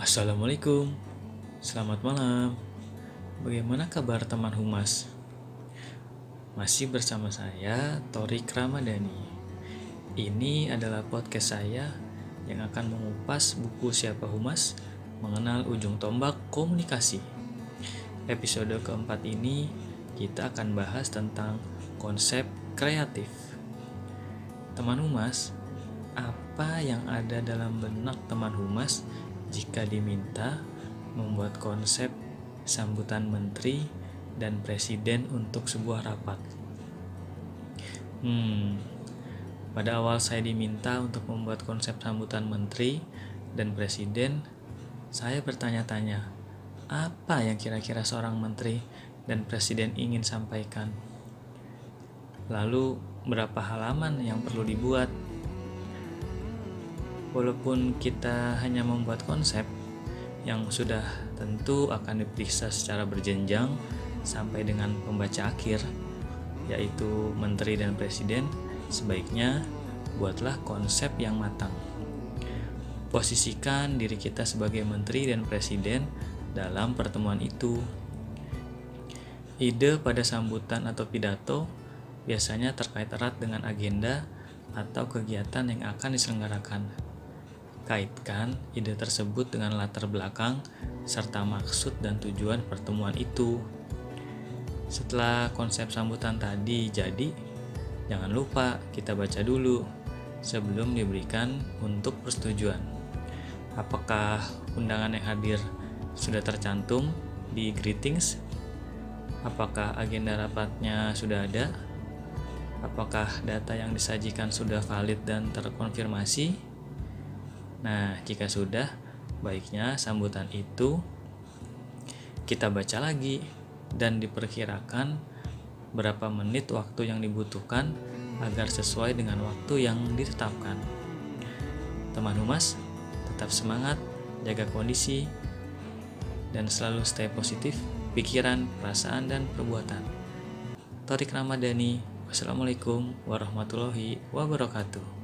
Assalamualaikum, selamat malam. Bagaimana kabar teman humas? Masih bersama saya, Torik Ramadhani. Ini adalah podcast saya yang akan mengupas buku Siapa Humas, mengenal ujung tombak komunikasi. Episode keempat ini kita akan bahas tentang konsep kreatif. Teman humas, apa yang ada dalam benak teman humas jika diminta membuat konsep sambutan menteri dan presiden untuk sebuah rapat? Hmm, pada awal saya diminta untuk membuat konsep sambutan menteri dan presiden, saya bertanya-tanya, apa yang kira-kira seorang menteri dan presiden ingin sampaikan? Lalu, berapa halaman yang perlu dibuat? Walaupun kita hanya membuat konsep yang sudah tentu akan diperiksa secara berjenjang sampai dengan pembaca akhir, yaitu menteri dan presiden, sebaiknya buatlah konsep yang matang. Posisikan diri kita sebagai menteri dan presiden dalam pertemuan itu. Ide pada sambutan atau pidato biasanya terkait erat dengan agenda atau kegiatan yang akan diselenggarakan. Kaitkan ide tersebut dengan latar belakang serta maksud dan tujuan pertemuan itu. Setelah konsep sambutan tadi jadi, jangan lupa kita baca dulu sebelum diberikan untuk persetujuan. Apakah undangan yang hadir sudah tercantum di greetings? Apakah agenda rapatnya sudah ada? Apakah data yang disajikan sudah valid dan terkonfirmasi? Nah, jika sudah, baiknya sambutan itu kita baca lagi dan diperkirakan berapa menit waktu yang dibutuhkan agar sesuai dengan waktu yang ditetapkan. Teman humas, tetap semangat, jaga kondisi, dan selalu stay positif, pikiran, perasaan, dan perbuatan. Torik Ramadhani, Wassalamualaikum warahmatullahi wabarakatuh.